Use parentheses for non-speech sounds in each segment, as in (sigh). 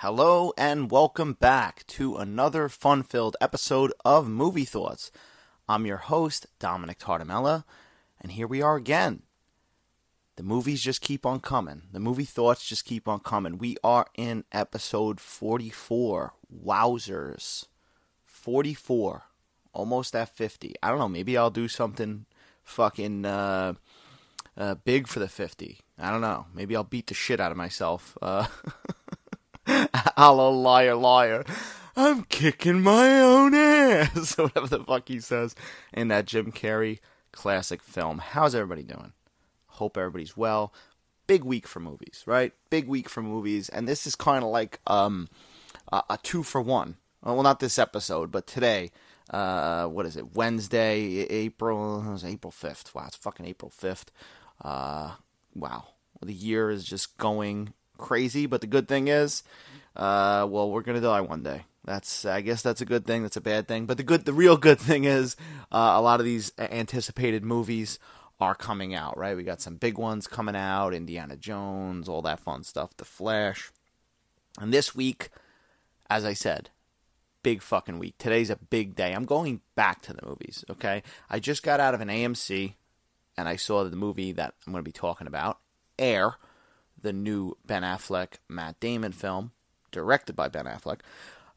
Hello and welcome back to another fun filled episode of Movie Thoughts. I'm your host, Dominic Tardamella, and here we are again. The movies just keep on coming. The movie thoughts just keep on coming. We are in episode 44. Wowzers. 44. Almost at 50. I don't know, maybe I'll do something fucking uh, uh, big for the 50. I don't know. Maybe I'll beat the shit out of myself. Uh, (laughs) (laughs) Hello, liar, liar. I'm kicking my own ass. (laughs) Whatever the fuck he says in that Jim Carrey classic film. How's everybody doing? Hope everybody's well. Big week for movies, right? Big week for movies, and this is kind of like um, a, a, two for one. Well, not this episode, but today. Uh, what is it? Wednesday, April. It was April fifth. Wow, it's fucking April fifth. Uh, wow, the year is just going crazy. But the good thing is, uh, well, we're gonna die one day. That's I guess that's a good thing. That's a bad thing. But the good, the real good thing is, uh, a lot of these anticipated movies are coming out. Right, we got some big ones coming out: Indiana Jones, all that fun stuff, The Flash. And this week, as I said, big fucking week. Today's a big day. I'm going back to the movies. Okay, I just got out of an AMC, and I saw the movie that I'm going to be talking about, Air the new Ben Affleck Matt Damon film, directed by Ben Affleck.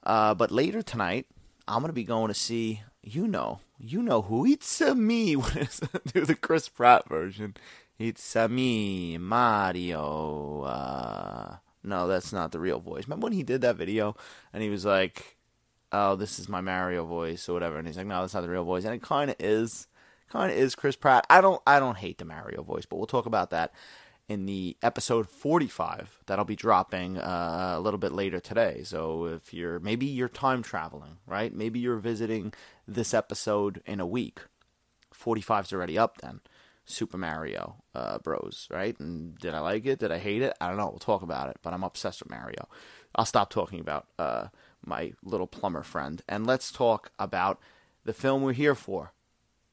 Uh, but later tonight, I'm gonna be going to see you know you know who it's a me (laughs) do the Chris Pratt version. It's a me Mario. Uh, no, that's not the real voice. Remember when he did that video and he was like, "Oh, this is my Mario voice" or whatever, and he's like, "No, that's not the real voice," and it kind of is. Kind of is Chris Pratt. I don't. I don't hate the Mario voice, but we'll talk about that in the episode 45 that'll be dropping uh, a little bit later today. So if you're maybe you're time traveling, right? Maybe you're visiting this episode in a week. 45's already up then. Super Mario uh, Bros, right? And did I like it? Did I hate it? I don't know. We'll talk about it, but I'm obsessed with Mario. I'll stop talking about uh, my little plumber friend and let's talk about the film we're here for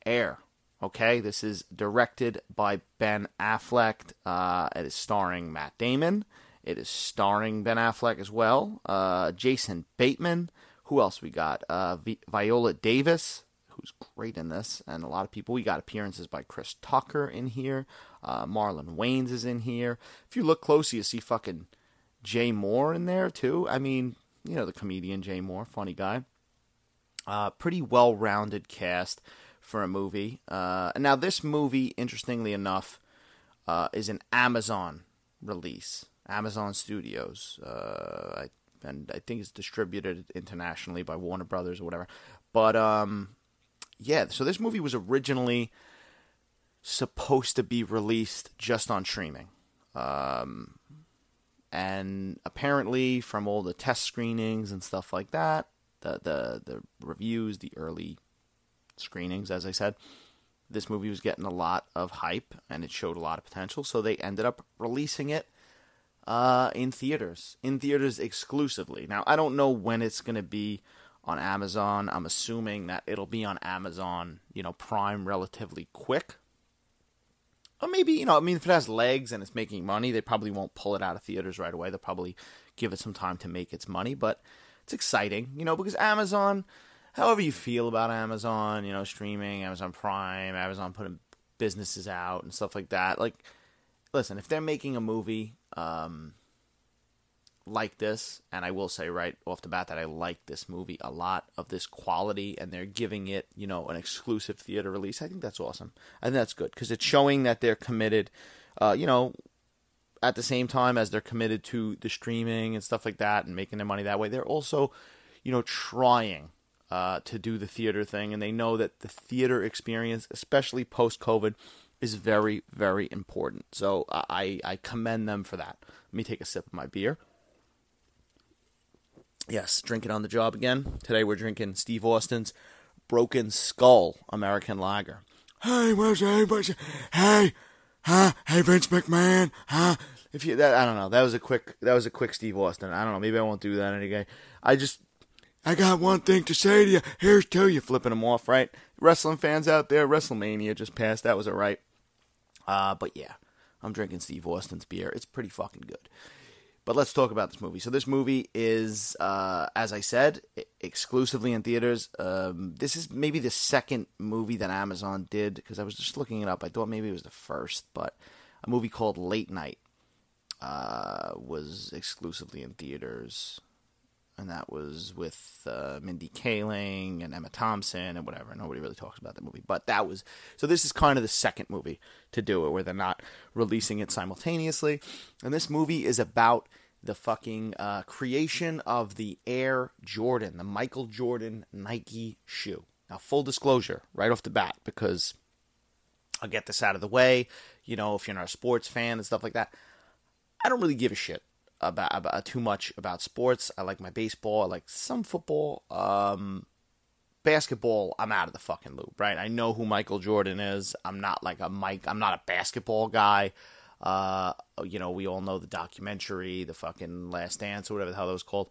Air. Okay, this is directed by Ben Affleck. Uh, it is starring Matt Damon. It is starring Ben Affleck as well. Uh, Jason Bateman. Who else we got? Uh, Vi- Viola Davis, who's great in this, and a lot of people. We got appearances by Chris Tucker in here. Uh, Marlon Wayans is in here. If you look closely, you see fucking Jay Mohr in there too. I mean, you know the comedian Jay Mohr, funny guy. Uh, pretty well-rounded cast for a movie. Uh, now, this movie, interestingly enough, uh, is an Amazon release, Amazon Studios, uh, I, and I think it's distributed internationally by Warner Brothers or whatever. But um, yeah, so this movie was originally supposed to be released just on streaming. Um, and apparently, from all the test screenings and stuff like that, the the the reviews, the early screenings, as I said, this movie was getting a lot of hype and it showed a lot of potential. So they ended up releasing it uh, in theaters, in theaters exclusively. Now, I don't know when it's going to be on Amazon. I'm assuming that it'll be on Amazon, you know, Prime relatively quick. Or maybe, you know, I mean, if it has legs and it's making money, they probably won't pull it out of theaters right away. They'll probably give it some time to make its money, but it's exciting, you know, because Amazon, however you feel about Amazon, you know, streaming, Amazon Prime, Amazon putting businesses out and stuff like that. Like, listen, if they're making a movie um, like this, and I will say right off the bat that I like this movie a lot of this quality, and they're giving it, you know, an exclusive theater release, I think that's awesome. I think that's good because it's showing that they're committed, uh, you know, at the same time as they're committed to the streaming and stuff like that and making their money that way. They're also, you know, trying uh, to do the theater thing, and they know that the theater experience, especially post COVID, is very, very important. So I, I commend them for that. Let me take a sip of my beer. Yes, drinking on the job again. Today we're drinking Steve Austin's Broken Skull American Lager. Hey, where's everybody? Hey, huh? Hey, Vince McMahon, huh? If you that I don't know, that was a quick that was a quick Steve Austin. I don't know, maybe I won't do that anyway. I just I got one thing to say to you. Here's to you, flipping them off, right? Wrestling fans out there, WrestleMania just passed. That was alright. Uh, but yeah, I'm drinking Steve Austin's beer. It's pretty fucking good. But let's talk about this movie. So this movie is, uh, as I said, exclusively in theaters. Um, this is maybe the second movie that Amazon did because I was just looking it up. I thought maybe it was the first, but a movie called Late Night uh, was exclusively in theaters and that was with uh, Mindy Kaling and Emma Thompson and whatever. Nobody really talks about that movie, but that was so. This is kind of the second movie to do it, where they're not releasing it simultaneously. And this movie is about the fucking uh, creation of the Air Jordan, the Michael Jordan Nike shoe. Now, full disclosure, right off the bat, because I'll get this out of the way. You know, if you're not a sports fan and stuff like that, I don't really give a shit about, about too much about sports. I like my baseball. I like some football. Um, basketball, I'm out of the fucking loop, right? I know who Michael Jordan is. I'm not like a Mike. I'm not a basketball guy. Uh, you know, we all know the documentary, the fucking Last Dance, or whatever the hell that was called.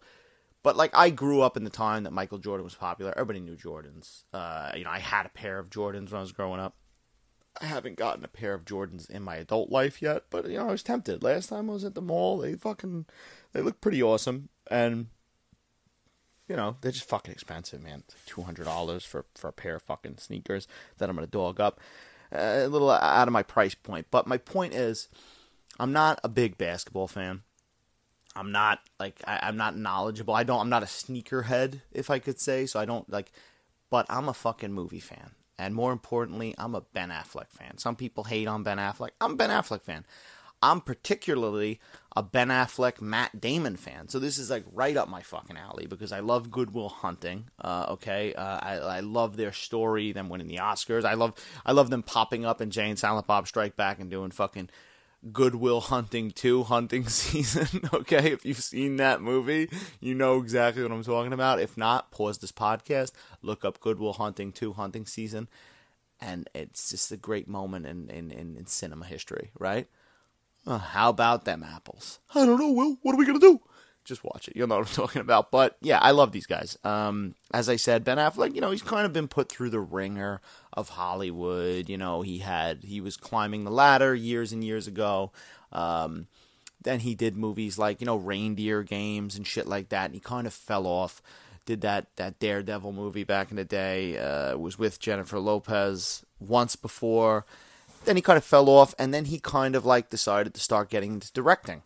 But like, I grew up in the time that Michael Jordan was popular. Everybody knew Jordans. Uh, you know, I had a pair of Jordans when I was growing up. I haven't gotten a pair of Jordans in my adult life yet, but you know I was tempted. Last time I was at the mall, they fucking they look pretty awesome, and you know they're just fucking expensive, man. Two hundred dollars for for a pair of fucking sneakers that I'm gonna dog up. Uh, a little out of my price point, but my point is, I'm not a big basketball fan. I'm not like I, am not knowledgeable. I don't. I'm not a sneakerhead, if I could say. So I don't like. But I'm a fucking movie fan. And more importantly, I'm a Ben Affleck fan. Some people hate on Ben Affleck. I'm a Ben Affleck fan. I'm particularly a Ben Affleck, Matt Damon fan. So this is like right up my fucking alley because I love Good Will Hunting. Uh, okay, uh, I, I love their story, them winning the Oscars. I love I love them popping up in Jay and Silent Bob Strike Back and doing fucking Good Will Hunting 2 hunting (laughs) season. okay, if you've seen that movie, you know exactly what I'm talking about. If not, pause this podcast, look up Good Will Hunting 2 hunting season, and it's just a great moment in, in, in, in cinema history, right? Uh, how about them apples? I don't know, Will. What are we going to do? Just watch it. You'll know what I'm (laughs) talking about. But yeah, I love these guys. Um, as I said, Ben Affleck, you know, he's kind of been put through the ringer of Hollywood. You know, he had he was climbing the ladder years and years ago. Um, then he did movies like you know Reindeer Games and shit like that, and he kind of fell off. Did that that Daredevil movie back in the day? Uh, was with Jennifer Lopez once before. Then he kind of fell off, and then he kind of like decided to start getting into directing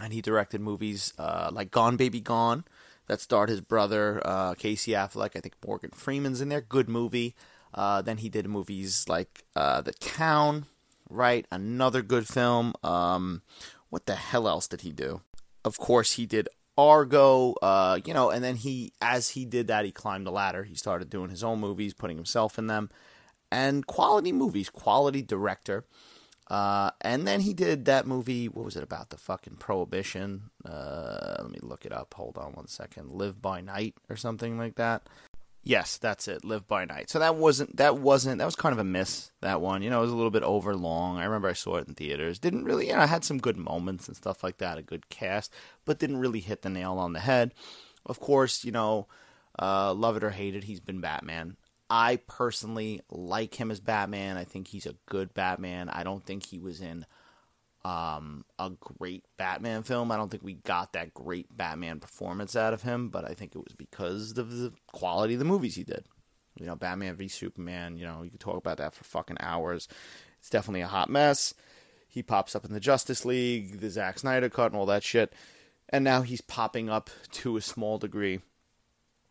and he directed movies uh, like Gone Baby Gone that starred his brother uh, Casey Affleck. I think Morgan Freeman's in there. Good movie. Uh, then he did movies like uh, The Town, right? Another good film. Um, what the hell else did he do? Of course, he did Argo. Uh, you know, and then he, as he did that, he climbed the ladder. He started doing his own movies, putting himself in them, and quality movies, quality director. Uh, and then he did that movie. What was it about? The fucking prohibition. Uh, let me look it up. Hold on one second. Live by Night or something like that. Yes, that's it. Live by Night. So that wasn't that wasn't that was kind of a miss. That one, you know, it was a little bit over long. I remember I saw it in theaters. Didn't really, you know, had some good moments and stuff like that. A good cast, but didn't really hit the nail on the head. Of course, you know, uh, love it or hate it, he's been Batman. I personally like him as Batman. I think he's a good Batman. I don't think he was in um, a great Batman film. I don't think we got that great Batman performance out of him, but I think it was because of the quality of the movies he did. You know, Batman v Superman, you know, you could talk about that for fucking hours. It's definitely a hot mess. He pops up in the Justice League, the Zack Snyder cut, and all that shit. And now he's popping up to a small degree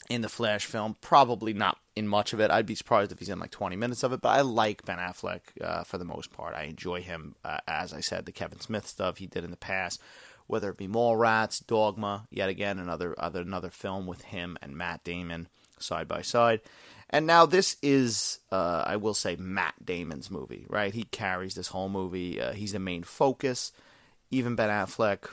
in the Flash film. Probably not in much of it. I'd be surprised if he's in like 20 minutes of it, but I like Ben Affleck uh, for the most part. I enjoy him, uh, as I said, the Kevin Smith stuff he did in the past, whether it be Mallrats, Dogma, yet again another other another film with him and Matt Damon side by side. And now this is, uh, I will say, Matt Damon's movie, right? He carries this whole movie. Uh, he's the main focus. Even Ben Affleck,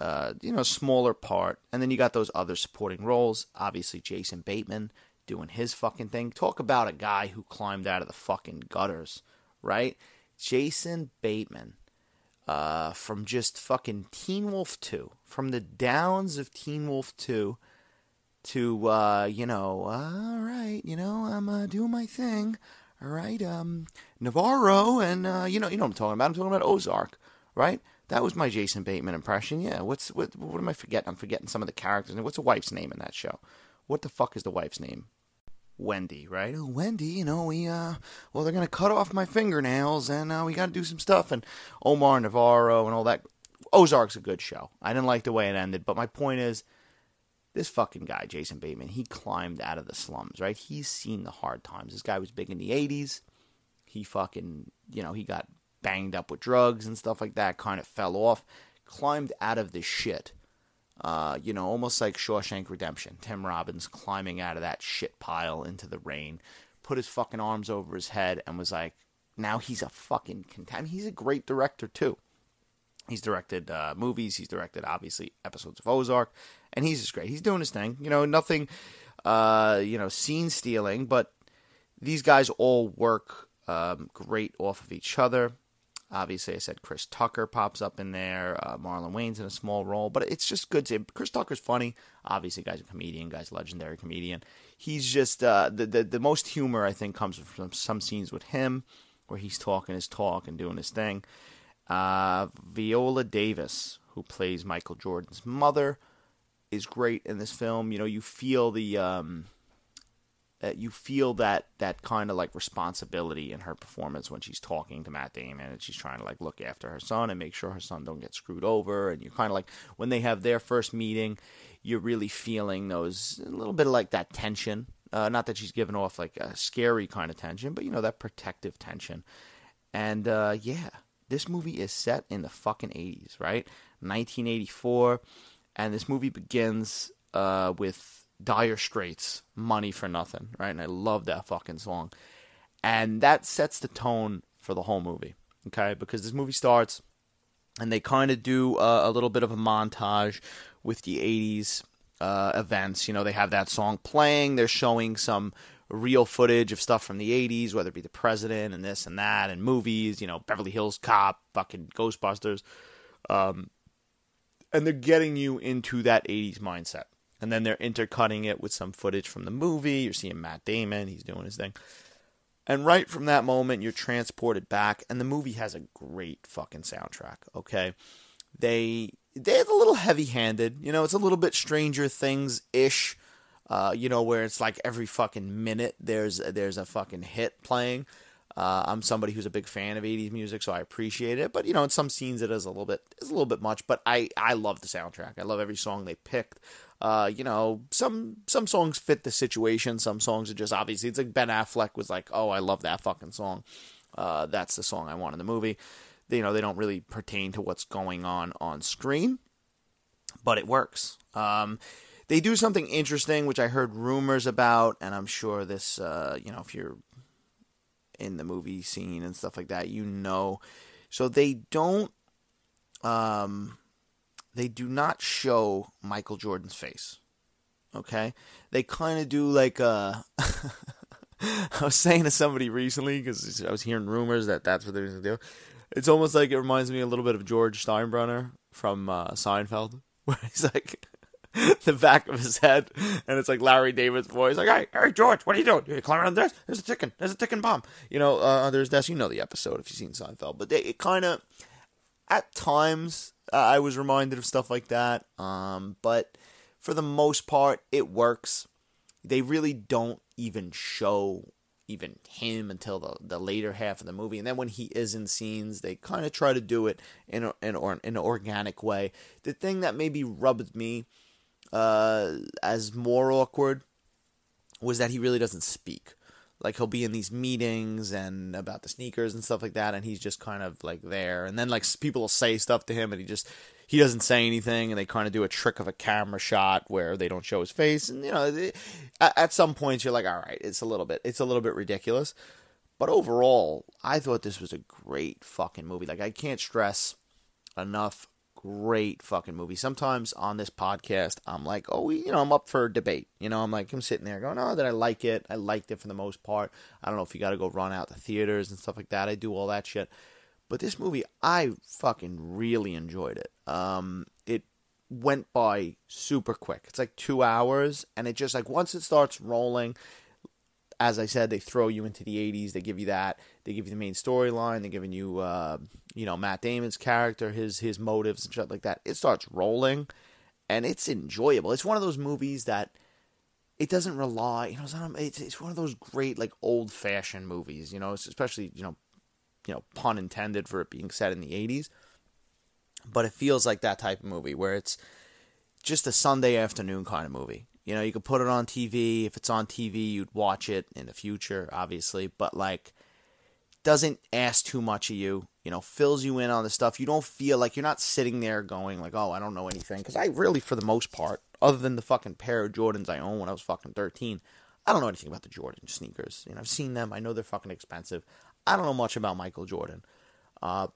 uh, you know, smaller part. And then you got those other supporting roles. Obviously, Jason Bateman doing his fucking thing. Talk about a guy who climbed out of the fucking gutters, right? Jason Bateman. Uh, from just fucking Teen Wolf 2, from the downs of Teen Wolf 2 to, uh, you know, all right, you know, I'm uh, doing my thing, all right, um, Navarro, and, uh, you know, you know what I'm talking about. I'm talking about Ozark, right? That was my Jason Bateman impression. Yeah. What's what? What am I forgetting? I'm forgetting some of the characters. What's the wife's name in that show? What the fuck is the wife's name? Wendy, right? Oh, Wendy, you know, we, uh, well, they're going to cut off my fingernails and uh, we got to do some stuff. And Omar Navarro and all that. Ozark's a good show. I didn't like the way it ended, but my point is this fucking guy, Jason Bateman, he climbed out of the slums, right? He's seen the hard times. This guy was big in the 80s. He fucking, you know, he got banged up with drugs and stuff like that, kind of fell off, climbed out of this shit uh, you know, almost like Shawshank Redemption. Tim Robbins climbing out of that shit pile into the rain, put his fucking arms over his head, and was like, now he's a fucking content. He's a great director too. He's directed uh, movies. He's directed obviously episodes of Ozark, and he's just great. He's doing his thing. You know, nothing, uh, you know, scene stealing, but these guys all work um, great off of each other. Obviously, I said Chris Tucker pops up in there. Uh, Marlon Wayans in a small role, but it's just good. To, Chris Tucker's funny. Obviously, guy's a comedian. Guy's a legendary comedian. He's just uh, the, the the most humor I think comes from some scenes with him, where he's talking his talk and doing his thing. Uh, Viola Davis, who plays Michael Jordan's mother, is great in this film. You know, you feel the um, uh, you feel that that kind of like responsibility in her performance when she's talking to Matt Damon and she's trying to like look after her son and make sure her son don't get screwed over and you're kind of like when they have their first meeting you're really feeling those a little bit of like that tension. Uh, not that she's giving off like a scary kind of tension but you know that protective tension. And uh, yeah this movie is set in the fucking 80s right? 1984 and this movie begins uh, with Dire Straits, Money for Nothing, right? And I love that fucking song. And that sets the tone for the whole movie, okay? Because this movie starts and they kind of do uh, a little bit of a montage with the 80s uh, events. You know, they have that song playing, they're showing some real footage of stuff from the 80s, whether it be the president and this and that, and movies, you know, Beverly Hills Cop, fucking Ghostbusters. Um, and they're getting you into that 80s mindset and then they're intercutting it with some footage from the movie. You're seeing Matt Damon, he's doing his thing. And right from that moment, you're transported back, and the movie has a great fucking soundtrack. Okay, they they're a little heavy-handed. You know, it's a little bit Stranger Things ish. Uh, you know, where it's like every fucking minute there's there's a fucking hit playing. Uh, I'm somebody who's a big fan of 80s music, so I appreciate it. But you know, in some scenes it is a little bit is a little bit much. But I I love the soundtrack. I love every song they picked. Uh, you know, some some songs fit the situation. Some songs are just obviously it's like Ben Affleck was like, "Oh, I love that fucking song. Uh, that's the song I want in the movie." They, you know, they don't really pertain to what's going on on screen, but it works. Um, they do something interesting, which I heard rumors about, and I'm sure this, uh, you know, if you're in the movie scene and stuff like that, you know. So they don't um they do not show Michael Jordan's face. Okay? They kind of do like uh, a. (laughs) I was saying to somebody recently because I was hearing rumors that that's what they're going to do. It's almost like it reminds me a little bit of George Steinbrenner from uh, Seinfeld, (laughs) where he's like (laughs) the back of his head, and it's like Larry David's voice, like, "Hey, hey, George, what are you doing? You climbing on this? There's a ticking, there's a ticking bomb." You know, uh, under his desk. You know the episode if you've seen Seinfeld, but they, it kind of, at times, I was reminded of stuff like that. Um, but for the most part, it works. They really don't even show even him until the, the later half of the movie. And then when he is in scenes, they kind of try to do it in, a, in, or, in an organic way. The thing that maybe rubbed me uh, as more awkward was that he really doesn't speak like he'll be in these meetings and about the sneakers and stuff like that and he's just kind of like there. And then like people will say stuff to him and he just he doesn't say anything and they kind of do a trick of a camera shot where they don't show his face and you know at, at some points you're like all right it's a little bit it's a little bit ridiculous. But overall i thought this was a great fucking movie. Like i can't stress enough great fucking movie. Sometimes on this podcast, I'm like, oh, you know, I'm up for debate. You know, I'm like, I'm sitting there going, oh, that I like it. I liked it for the most part. I don't know if you got to go run out to theaters and stuff like that. I do all that shit. But this movie, I fucking really enjoyed it. Um, it went by super quick. It's like two hours, and it just like once it starts rolling, as I said, they throw you into the 80s. They give you that. They give you the main storyline. They're giving you, uh, you know, Matt Damon's character, his his motives and shit like that. It starts rolling, and it's enjoyable. It's one of those movies that it doesn't rely. You know, it's it's one of those great like old fashioned movies. You know, especially you know, you know, pun intended for it being set in the 80s. But it feels like that type of movie where it's just a Sunday afternoon kind of movie. You know, you could put it on TV. If it's on TV, you'd watch it in the future, obviously. But like, doesn't ask too much of you. You know, fills you in on the stuff. You don't feel like you're not sitting there going like, "Oh, I don't know anything." Because I really, for the most part, other than the fucking pair of Jordans I own when I was fucking 13, I don't know anything about the Jordan sneakers. You know, I've seen them. I know they're fucking expensive. I don't know much about Michael Jordan. Uh,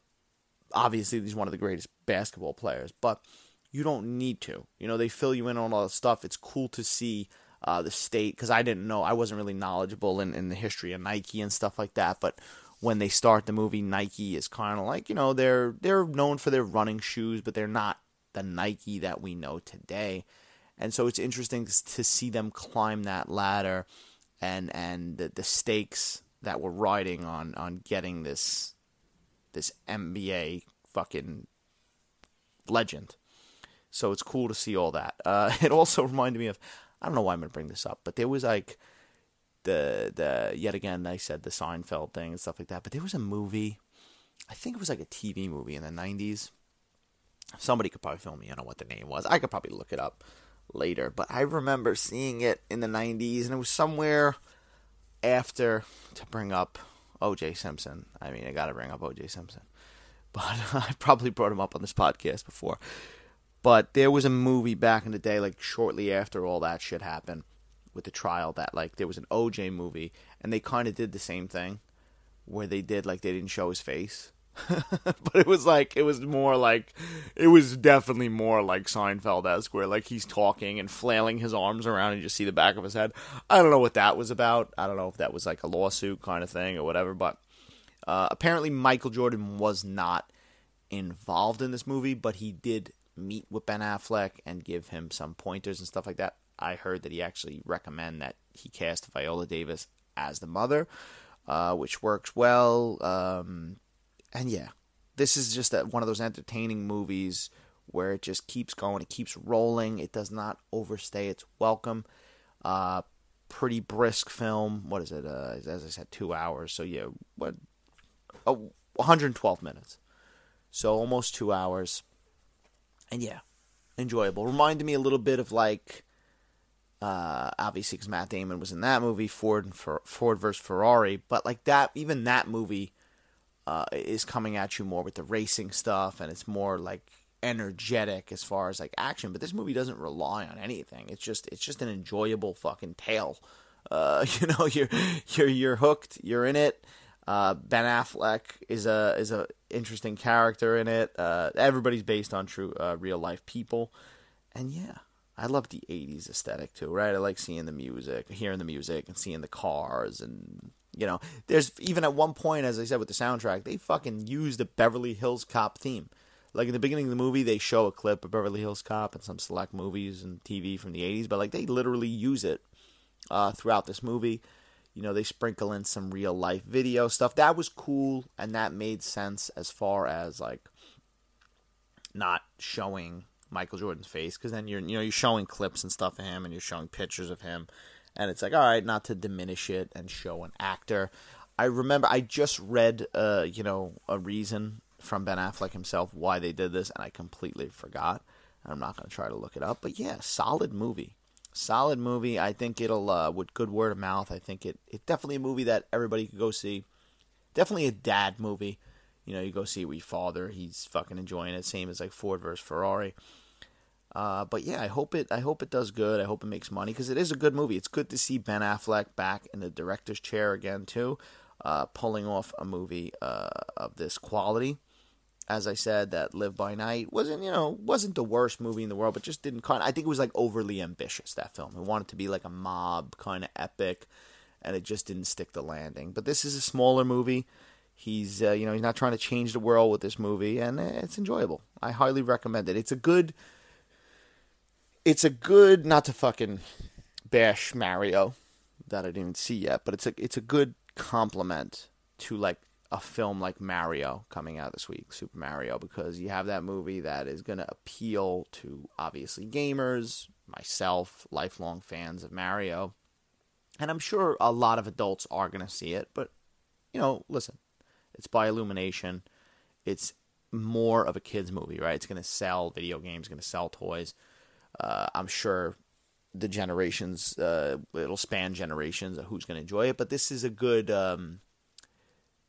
obviously, he's one of the greatest basketball players, but you don't need to. You know, they fill you in on all the stuff. It's cool to see uh, the state because I didn't know. I wasn't really knowledgeable in, in the history of Nike and stuff like that. But when they start the movie, Nike is kind of like you know they're they're known for their running shoes, but they're not the Nike that we know today. And so it's interesting to see them climb that ladder and and the, the stakes that we're riding on on getting this this NBA fucking legend. So it's cool to see all that. Uh, (laughs) it also reminded me of I don't know why I'm gonna bring this up, but there was like the the yet again I said the Seinfeld thing and stuff like that. But there was a movie, I think it was like a TV movie in the '90s. Somebody could probably fill me in on what the name was. I could probably look it up later, but I remember seeing it in the '90s, and it was somewhere after to bring up O.J. Simpson. I mean, I got to bring up O.J. Simpson, (laughs) but I probably brought him up on this podcast before. But there was a movie back in the day, like shortly after all that shit happened with the trial, that like there was an OJ movie, and they kind of did the same thing, where they did like they didn't show his face, (laughs) but it was like it was more like it was definitely more like Seinfeld esque, where like he's talking and flailing his arms around, and you just see the back of his head. I don't know what that was about. I don't know if that was like a lawsuit kind of thing or whatever, but uh, apparently Michael Jordan was not involved in this movie, but he did meet with Ben Affleck and give him some pointers and stuff like that. I heard that he actually recommend that he cast Viola Davis as the mother, uh, which works well. Um, and yeah, this is just one of those entertaining movies where it just keeps going, it keeps rolling, it does not overstay its welcome. Uh, pretty brisk film. What is it? Uh, as I said, two hours. So yeah, what? Oh, 112 minutes. So almost two hours and yeah, enjoyable. Reminded me a little bit of like, uh, obviously because Matt Damon was in that movie, Ford and For- Ford versus Ferrari, but like that, even that movie uh, is coming at you more with the racing stuff, and it's more like energetic as far as like action. But this movie doesn't rely on anything. It's just it's just an enjoyable fucking tale. Uh, (laughs) you know, you're you're you're hooked. You're in it. Uh, ben Affleck is a is a interesting character in it. Uh, everybody's based on true uh, real life people, and yeah, I love the '80s aesthetic too. Right, I like seeing the music, hearing the music, and seeing the cars, and you know, there's even at one point, as I said with the soundtrack, they fucking use the Beverly Hills Cop theme. Like in the beginning of the movie, they show a clip of Beverly Hills Cop and some select movies and TV from the '80s, but like they literally use it uh, throughout this movie you know, they sprinkle in some real life video stuff. That was cool and that made sense as far as like not showing Michael Jordan's face because then you're you know you're showing clips and stuff of him and you're showing pictures of him and it's like all right not to diminish it and show an actor. I remember I just read uh you know a reason from Ben Affleck himself why they did this and I completely forgot. I'm not going to try to look it up, but yeah, solid movie solid movie. I think it'll uh, with good word of mouth. I think it it's definitely a movie that everybody could go see. Definitely a dad movie. You know, you go see your father. He's fucking enjoying it. Same as like Ford versus Ferrari. Uh, but yeah, I hope it. I hope it does good. I hope it makes money because it is a good movie. It's good to see Ben Affleck back in the director's chair again too, uh, pulling off a movie uh, of this quality as I said, that Live by Night wasn't, you know, wasn't the worst movie in the world, but just didn't kind. I think it was like overly ambitious that film. It wanted to be like a mob kind of epic, and it just didn't stick the landing. But this is a smaller movie. He's, uh, you know, he's not trying to change the world with this movie, and it's enjoyable. I highly recommend it. It's a good. It's a good, not to fucking bash Mario, that I didn't see yet, but it's a it's a good complement to like a film like Mario coming out this week, Super Mario, because you have that movie that is going to appeal to obviously gamers, myself, lifelong fans of Mario. And I'm sure a lot of adults are going to see it, but you know, listen, it's by Illumination. It's more of a kids movie, right? It's going to sell video games, going to sell toys. Uh, I'm sure the generations, uh, it'll span generations of who's going to enjoy it. But this is a good um,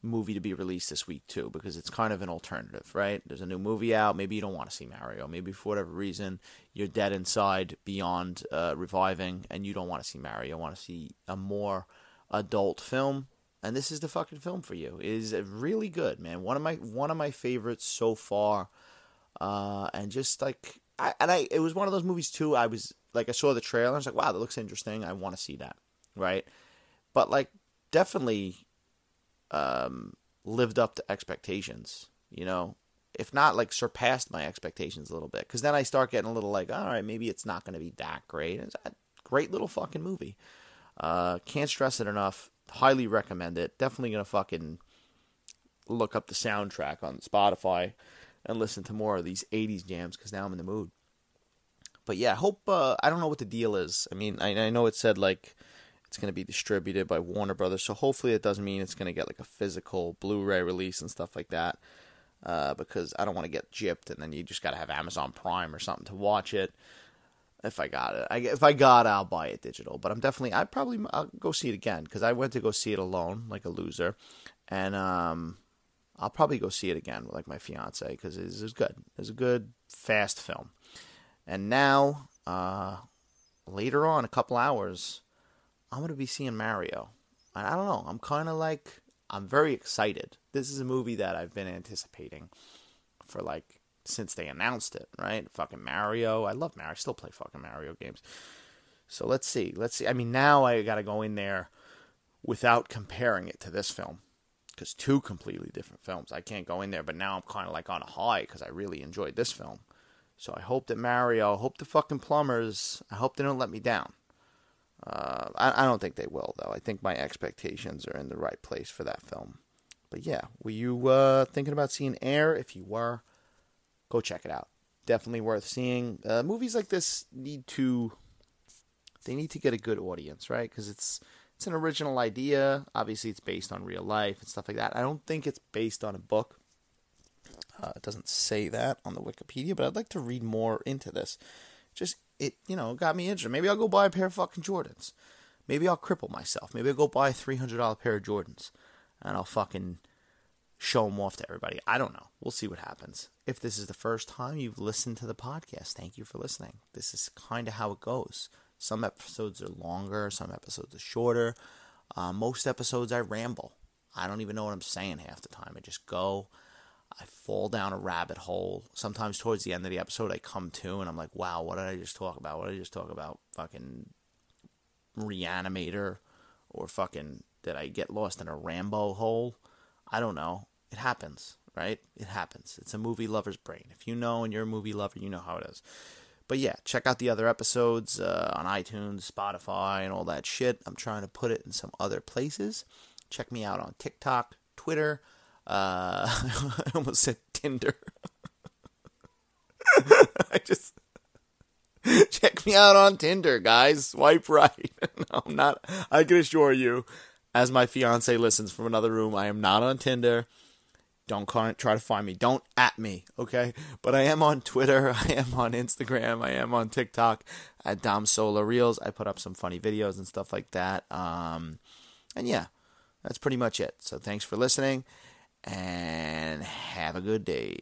movie to be released this week too, because it's kind of an alternative, right? There's a new movie out. Maybe you don't want to see Mario. Maybe for whatever reason you're dead inside beyond uh, reviving, and you don't want to see Mario. You want to see a more adult film and this is the fucking film for you. It is really good, man. One of my one of my favorites so far. Uh, and just like I and I it was one of those movies too. I was like I saw the trailer, I was like, wow, that looks interesting. I want to see that. Right? But like definitely um lived up to expectations, you know. If not like surpassed my expectations a little bit. Cause then I start getting a little like, all right, maybe it's not gonna be that great. It's a great little fucking movie. Uh, can't stress it enough highly recommend it. Definitely gonna fucking look up the soundtrack on Spotify and listen to more of these '80s jams because now I'm in the mood. But yeah, I hope uh, I don't know what the deal is. I mean, I, I know it said like it's going to be distributed by Warner Brothers, so hopefully it doesn't mean it's going to get like a physical Blu-ray release and stuff like that. Uh, because I don't want to get gypped, and then you just got to have Amazon Prime or something to watch it if I got it. I, if I got it, I'll buy it digital. But I'm definitely, I probably I'll go see it again because I went to go see it alone, like a loser, and um, I'll probably go see it again with like my fiance because it was good. It's a good fast film. And now, uh, later on, a couple hours, I'm gonna be seeing Mario. I don't know. I'm kind of like I'm very excited. This is a movie that I've been anticipating for like since they announced it, right? Fucking Mario. I love Mario. I still play fucking Mario games. So let's see. Let's see. I mean, now I got to go in there without comparing it to this film because two completely different films. I can't go in there, but now I'm kind of like on a high because I really enjoyed this film. So I hope that Mario, I hope the fucking plumbers, I hope they don't let me down. Uh, I, I don't think they will, though. I think my expectations are in the right place for that film. But yeah, were you uh, thinking about seeing Air? If you were, go check it out. Definitely worth seeing. Uh, movies like this need to they need to get a good audience, right? Because it's it's an original idea. Obviously, it's based on real life and stuff like that. I don't think it's based on a book. Uh, it doesn't say that on the Wikipedia, but I'd like to read more into this. Just it, you know, got me interested. Maybe I'll go buy a pair of fucking Jordans. Maybe I'll cripple myself. Maybe I'll go buy a three hundred dollar pair of Jordans, and I'll fucking show them off to everybody. I don't know. We'll see what happens. If this is the first time you've listened to the podcast, thank you for listening. This is kind of how it goes. Some episodes are longer, some episodes are shorter. Uh, most episodes I ramble. I don't even know what I'm saying half the time. I just go, I fall down a rabbit hole. Sometimes towards the end of the episode, I come to and I'm like, wow, what did I just talk about? What did I just talk about? Fucking reanimator or fucking did I get lost in a Rambo hole? I don't know. It happens, right? It happens. It's a movie lover's brain. If you know and you're a movie lover, you know how it is. But yeah, check out the other episodes uh, on iTunes, Spotify, and all that shit. I'm trying to put it in some other places. Check me out on TikTok, Twitter. Uh, (laughs) I almost said Tinder. (laughs) I just check me out on Tinder, guys. Swipe right. (laughs) no, I'm not. I can assure you, as my fiance listens from another room, I am not on Tinder. Don't try to find me. Don't at me, okay? But I am on Twitter. (laughs) I am on Instagram. I am on TikTok at Dom Solar Reels. I put up some funny videos and stuff like that. Um, and yeah, that's pretty much it. So thanks for listening and have a good day.